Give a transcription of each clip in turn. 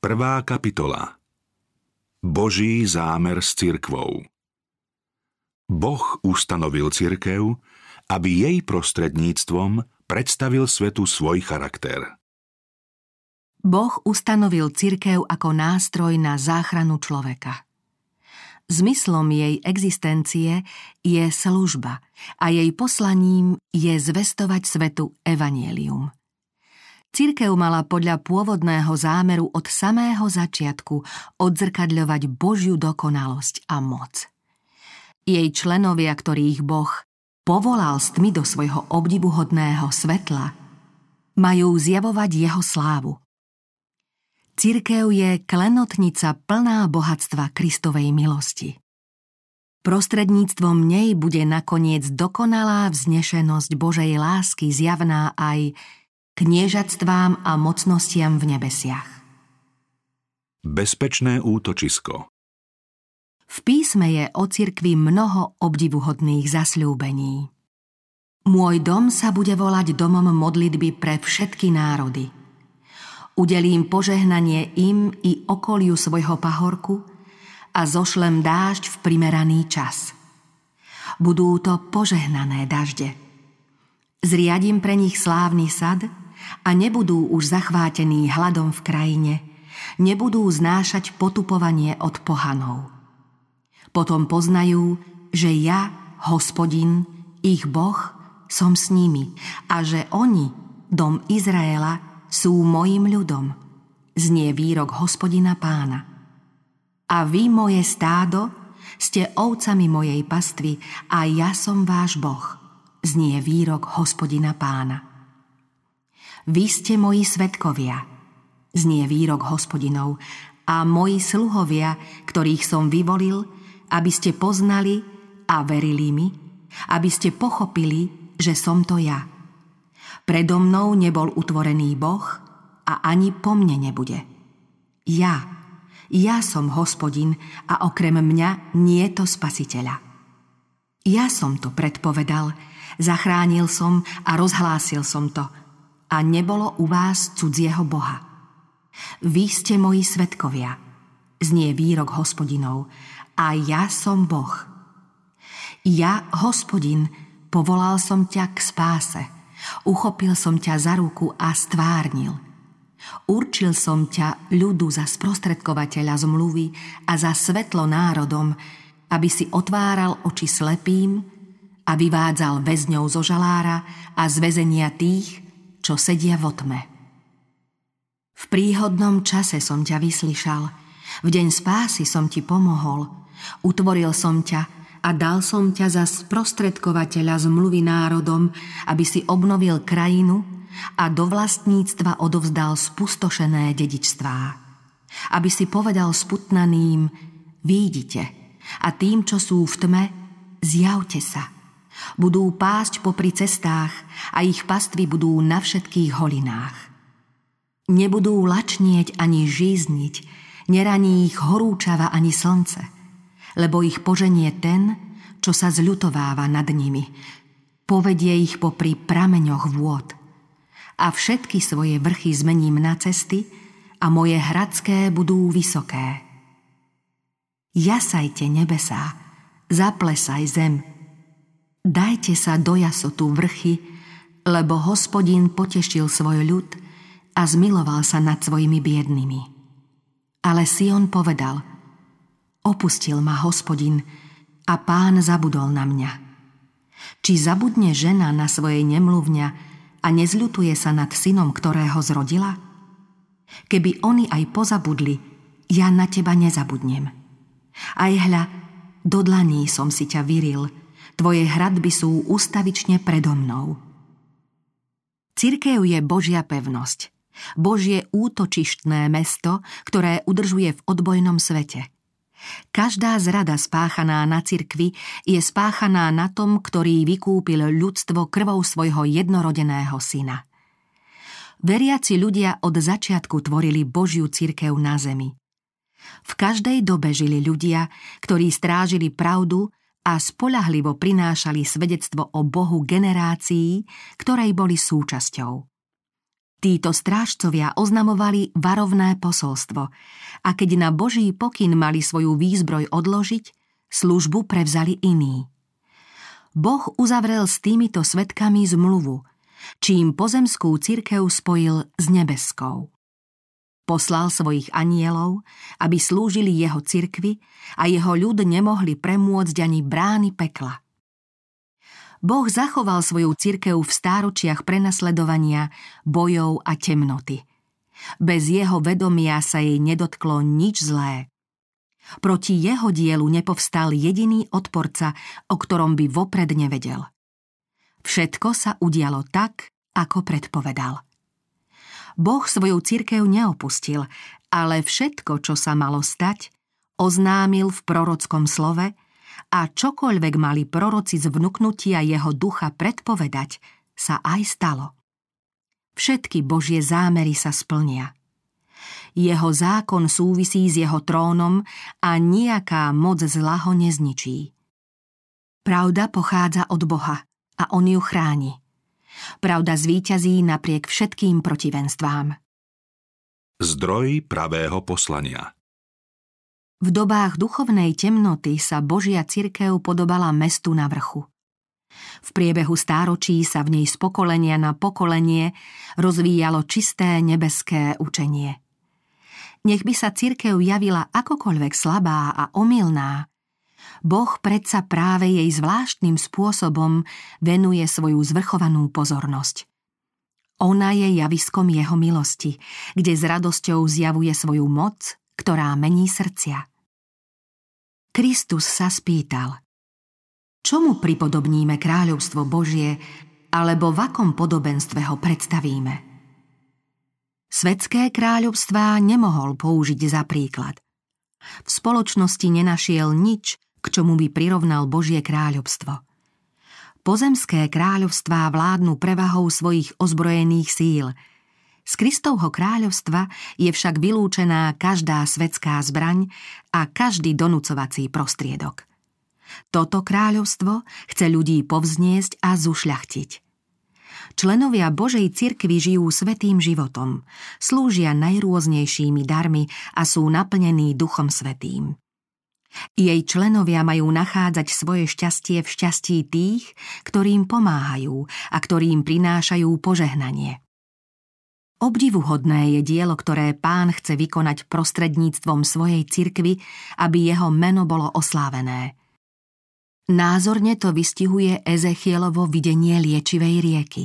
Prvá kapitola Boží zámer s cirkvou Boh ustanovil cirkev, aby jej prostredníctvom predstavil svetu svoj charakter. Boh ustanovil cirkev ako nástroj na záchranu človeka. Zmyslom jej existencie je služba a jej poslaním je zvestovať svetu evanielium – Cirkev mala podľa pôvodného zámeru od samého začiatku odzrkadľovať Božiu dokonalosť a moc. Jej členovia, ktorých Boh povolal s tmy do svojho obdivuhodného svetla, majú zjavovať jeho slávu. Cirkev je klenotnica plná bohatstva Kristovej milosti. Prostredníctvom nej bude nakoniec dokonalá vznešenosť Božej lásky zjavná aj kniežatstvám a mocnostiam v nebesiach. Bezpečné útočisko V písme je o cirkvi mnoho obdivuhodných zasľúbení. Môj dom sa bude volať domom modlitby pre všetky národy. Udelím požehnanie im i okoliu svojho pahorku a zošlem dážď v primeraný čas. Budú to požehnané dažde. Zriadím pre nich slávny sad – a nebudú už zachvátení hladom v krajine, nebudú znášať potupovanie od pohanov. Potom poznajú, že ja, hospodin, ich boh, som s nimi a že oni, dom Izraela, sú mojim ľudom. Znie výrok hospodina pána. A vy, moje stádo, ste ovcami mojej pastvy a ja som váš boh. Znie výrok hospodina pána. Vy ste moji svetkovia, znie výrok hospodinov, a moji sluhovia, ktorých som vyvolil, aby ste poznali a verili mi, aby ste pochopili, že som to ja. Predo mnou nebol utvorený Boh a ani po mne nebude. Ja, ja som hospodin a okrem mňa nie to spasiteľa. Ja som to predpovedal, zachránil som a rozhlásil som to – a nebolo u vás cudzieho Boha. Vy ste moji svetkovia, znie výrok hospodinov, a ja som Boh. Ja, hospodin, povolal som ťa k spáse, uchopil som ťa za ruku a stvárnil. Určil som ťa ľudu za sprostredkovateľa zmluvy a za svetlo národom, aby si otváral oči slepým a vyvádzal väzňov zo žalára a z väzenia tých, čo sedia v otme. V príhodnom čase som ťa vyslyšal, v deň spásy som ti pomohol, utvoril som ťa a dal som ťa za sprostredkovateľa zmluvy národom, aby si obnovil krajinu a do vlastníctva odovzdal spustošené dedičstvá. Aby si povedal sputnaným, výjdite a tým, čo sú v tme, zjavte sa – budú pásť popri cestách a ich pastvy budú na všetkých holinách. Nebudú lačnieť ani žízniť, neraní ich horúčava ani slnce, lebo ich poženie ten, čo sa zľutováva nad nimi. Povedie ich popri prameňoch vôd. A všetky svoje vrchy zmením na cesty a moje hradské budú vysoké. Jasajte nebesá, zaplesaj zem, Dajte sa do jasotu vrchy, lebo hospodin potešil svoj ľud a zmiloval sa nad svojimi biednými. Ale Sion povedal, opustil ma hospodin a pán zabudol na mňa. Či zabudne žena na svojej nemluvňa a nezľutuje sa nad synom, ktorého zrodila? Keby oni aj pozabudli, ja na teba nezabudnem. Aj hľa, do dlaní som si ťa vyril – Tvoje hradby sú ustavične predo mnou. Cirkev je Božia pevnosť. Božie útočištné mesto, ktoré udržuje v odbojnom svete. Každá zrada spáchaná na cirkvi je spáchaná na tom, ktorý vykúpil ľudstvo krvou svojho jednorodeného syna. Veriaci ľudia od začiatku tvorili Božiu cirkev na zemi. V každej dobe žili ľudia, ktorí strážili pravdu a spolahlivo prinášali svedectvo o Bohu generácií, ktorej boli súčasťou. Títo strážcovia oznamovali varovné posolstvo a keď na Boží pokyn mali svoju výzbroj odložiť, službu prevzali iní. Boh uzavrel s týmito svetkami zmluvu, čím pozemskú cirkev spojil s nebeskou. Poslal svojich anielov, aby slúžili jeho cirkvi a jeho ľud nemohli premôcť ani brány pekla. Boh zachoval svoju cirkev v stáročiach prenasledovania, bojov a temnoty. Bez jeho vedomia sa jej nedotklo nič zlé. Proti jeho dielu nepovstal jediný odporca, o ktorom by vopred nevedel. Všetko sa udialo tak, ako predpovedal. Boh svoju cirkev neopustil, ale všetko, čo sa malo stať, oznámil v prorockom slove – a čokoľvek mali proroci z vnúknutia jeho ducha predpovedať, sa aj stalo. Všetky Božie zámery sa splnia. Jeho zákon súvisí s jeho trónom a nejaká moc zla ho nezničí. Pravda pochádza od Boha a on ju chráni. Pravda zvíťazí napriek všetkým protivenstvám. Zdroj pravého poslania v dobách duchovnej temnoty sa Božia cirkev podobala mestu na vrchu. V priebehu stáročí sa v nej z pokolenia na pokolenie rozvíjalo čisté nebeské učenie. Nech by sa cirkev javila akokoľvek slabá a omylná, Boh predsa práve jej zvláštnym spôsobom venuje svoju zvrchovanú pozornosť. Ona je javiskom jeho milosti, kde s radosťou zjavuje svoju moc, ktorá mení srdcia. Kristus sa spýtal, čomu pripodobníme kráľovstvo Božie, alebo v akom podobenstve ho predstavíme? Svetské kráľovstvá nemohol použiť za príklad. V spoločnosti nenašiel nič, k čomu by prirovnal Božie kráľovstvo. Pozemské kráľovstvá vládnu prevahou svojich ozbrojených síl – z Kristovho kráľovstva je však vylúčená každá svetská zbraň a každý donúcovací prostriedok. Toto kráľovstvo chce ľudí povzniesť a zušľachtiť. Členovia Božej cirkvi žijú svetým životom, slúžia najrôznejšími darmi a sú naplnení Duchom Svetým. Jej členovia majú nachádzať svoje šťastie v šťastí tých, ktorým pomáhajú a ktorým prinášajú požehnanie. Obdivuhodné je dielo, ktoré pán chce vykonať prostredníctvom svojej cirkvy, aby jeho meno bolo oslávené. Názorne to vystihuje Ezechielovo videnie liečivej rieky.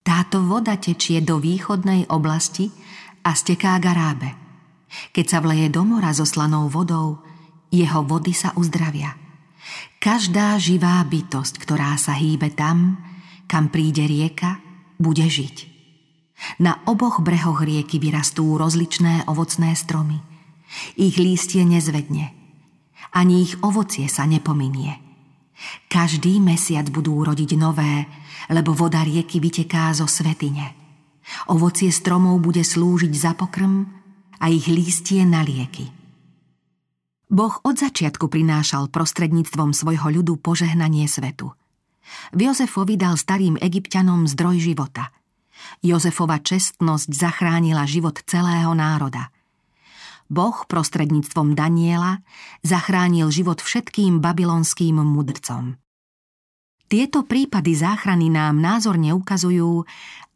Táto voda tečie do východnej oblasti a steká Garábe. Keď sa vleje do mora so slanou vodou, jeho vody sa uzdravia. Každá živá bytosť, ktorá sa hýbe tam, kam príde rieka, bude žiť. Na oboch brehoch rieky vyrastú rozličné ovocné stromy. Ich lístie nezvedne. Ani ich ovocie sa nepominie. Každý mesiac budú rodiť nové, lebo voda rieky vyteká zo svetine. Ovocie stromov bude slúžiť za pokrm a ich lístie na lieky. Boh od začiatku prinášal prostredníctvom svojho ľudu požehnanie svetu. Jozefovi dal starým egyptianom zdroj života – Jozefova čestnosť zachránila život celého národa. Boh prostredníctvom Daniela zachránil život všetkým babylonským mudrcom. Tieto prípady záchrany nám názorne ukazujú,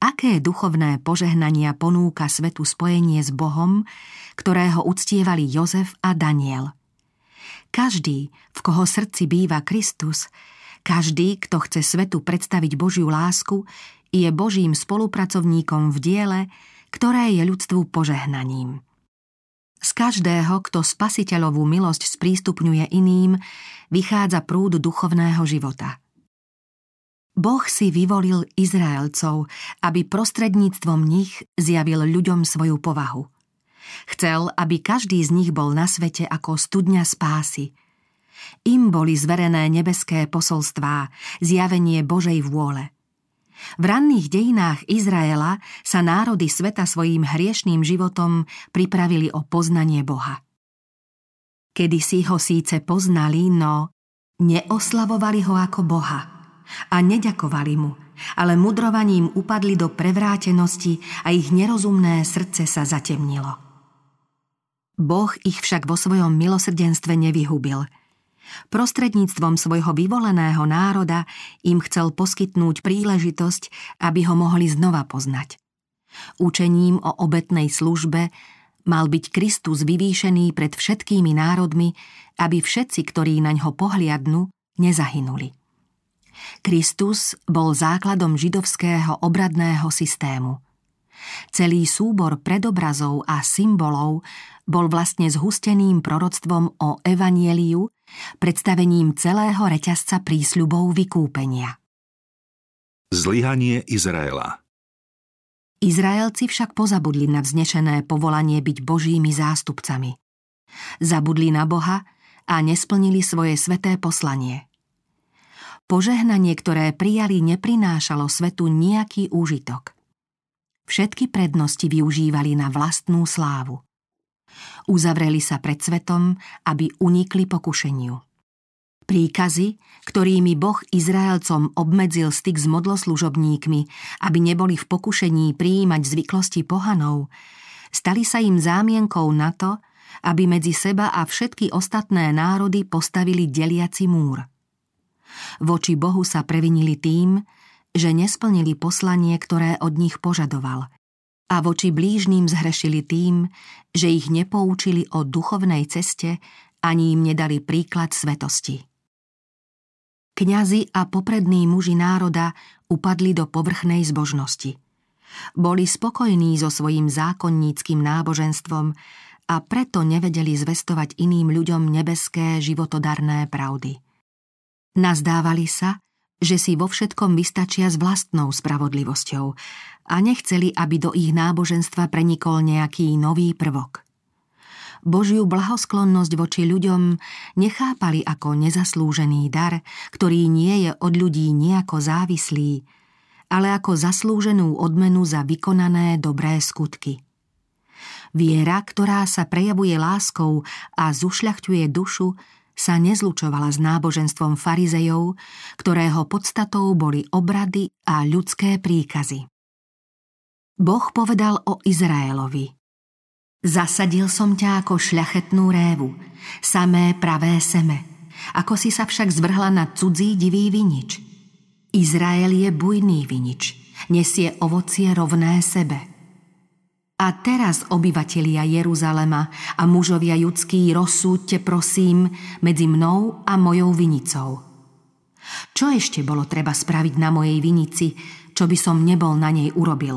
aké duchovné požehnania ponúka svetu spojenie s Bohom, ktorého uctievali Jozef a Daniel. Každý, v koho srdci býva Kristus, každý, kto chce svetu predstaviť Božiu lásku, je Božím spolupracovníkom v diele, ktoré je ľudstvu požehnaním. Z každého, kto spasiteľovú milosť sprístupňuje iným, vychádza prúd duchovného života. Boh si vyvolil Izraelcov, aby prostredníctvom nich zjavil ľuďom svoju povahu. Chcel, aby každý z nich bol na svete ako studňa spásy. Im boli zverené nebeské posolstvá, zjavenie Božej vôle – v ranných dejinách Izraela sa národy sveta svojím hriešným životom pripravili o poznanie Boha. Kedy si ho síce poznali, no neoslavovali ho ako Boha, a neďakovali mu, ale mudrovaním upadli do prevrátenosti a ich nerozumné srdce sa zatemnilo. Boh ich však vo svojom milosrdenstve nevyhubil. Prostredníctvom svojho vyvoleného národa im chcel poskytnúť príležitosť, aby ho mohli znova poznať. Učením o obetnej službe mal byť Kristus vyvýšený pred všetkými národmi, aby všetci, ktorí na ňo pohliadnú, nezahynuli. Kristus bol základom židovského obradného systému. Celý súbor predobrazov a symbolov bol vlastne zhusteným proroctvom o evanieliu, predstavením celého reťazca prísľubov vykúpenia. Zlyhanie Izraela Izraelci však pozabudli na vznešené povolanie byť božími zástupcami. Zabudli na Boha a nesplnili svoje sveté poslanie. Požehnanie, ktoré prijali, neprinášalo svetu nejaký úžitok. Všetky prednosti využívali na vlastnú slávu. Uzavreli sa pred svetom, aby unikli pokušeniu. Príkazy, ktorými Boh Izraelcom obmedzil styk s modloslužobníkmi, aby neboli v pokušení prijímať zvyklosti pohanov, stali sa im zámienkou na to, aby medzi seba a všetky ostatné národy postavili deliaci múr. Voči Bohu sa previnili tým, že nesplnili poslanie, ktoré od nich požadoval. A voči blížným zhrešili tým, že ich nepoučili o duchovnej ceste ani im nedali príklad svetosti. Kňazi a poprední muži národa upadli do povrchnej zbožnosti. Boli spokojní so svojím zákonníckým náboženstvom a preto nevedeli zvestovať iným ľuďom nebeské životodarné pravdy – Nazdávali sa, že si vo všetkom vystačia s vlastnou spravodlivosťou a nechceli, aby do ich náboženstva prenikol nejaký nový prvok. Božiu blahosklonnosť voči ľuďom nechápali ako nezaslúžený dar, ktorý nie je od ľudí nejako závislý, ale ako zaslúženú odmenu za vykonané dobré skutky. Viera, ktorá sa prejavuje láskou a zušľachťuje dušu, sa nezlučovala s náboženstvom farizejov, ktorého podstatou boli obrady a ľudské príkazy. Boh povedal o Izraelovi. Zasadil som ťa ako šľachetnú révu, samé pravé seme, ako si sa však zvrhla na cudzí divý vinič. Izrael je bujný vinič, nesie ovocie rovné sebe – a teraz, obyvatelia Jeruzalema a mužovia judskí, rozsúďte prosím medzi mnou a mojou vinicou. Čo ešte bolo treba spraviť na mojej vinici, čo by som nebol na nej urobil?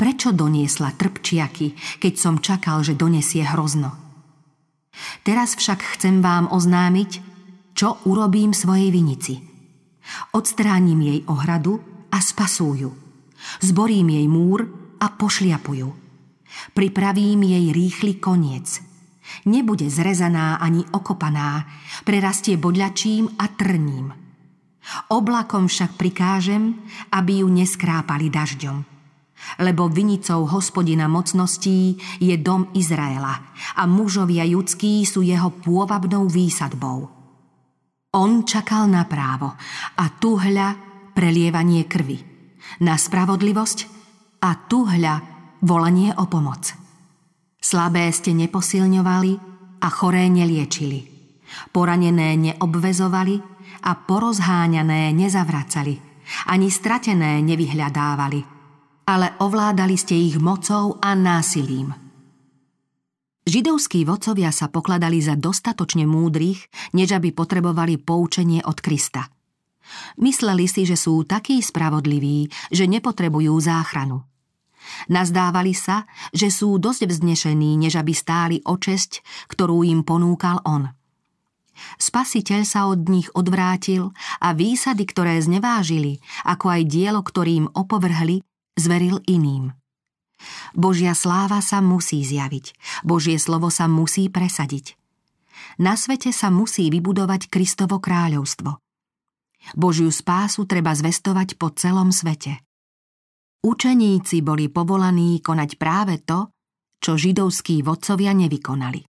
Prečo doniesla trpčiaky, keď som čakal, že donesie hrozno? Teraz však chcem vám oznámiť, čo urobím svojej vinici. Odstránim jej ohradu a spasúju. Zborím jej múr a pošliapujú. Pripravím jej rýchly koniec. Nebude zrezaná ani okopaná, prerastie bodľačím a trním. Oblakom však prikážem, aby ju neskrápali dažďom. Lebo vinicou hospodina mocností je dom Izraela a mužovia judskí sú jeho pôvabnou výsadbou. On čakal na právo a tuhľa prelievanie krvi, na spravodlivosť a tu hľa volanie o pomoc. Slabé ste neposilňovali a choré neliečili. Poranené neobvezovali a porozháňané nezavracali, ani stratené nevyhľadávali, ale ovládali ste ich mocou a násilím. Židovskí vodcovia sa pokladali za dostatočne múdrych, než aby potrebovali poučenie od Krista. Mysleli si, že sú takí spravodliví, že nepotrebujú záchranu. Nazdávali sa, že sú dosť vznešení, než aby stáli o česť, ktorú im ponúkal on. Spasiteľ sa od nich odvrátil a výsady, ktoré znevážili, ako aj dielo, ktorým opovrhli, zveril iným. Božia sláva sa musí zjaviť, Božie slovo sa musí presadiť. Na svete sa musí vybudovať Kristovo kráľovstvo. Božiu spásu treba zvestovať po celom svete. Učeníci boli povolaní konať práve to, čo židovskí vodcovia nevykonali.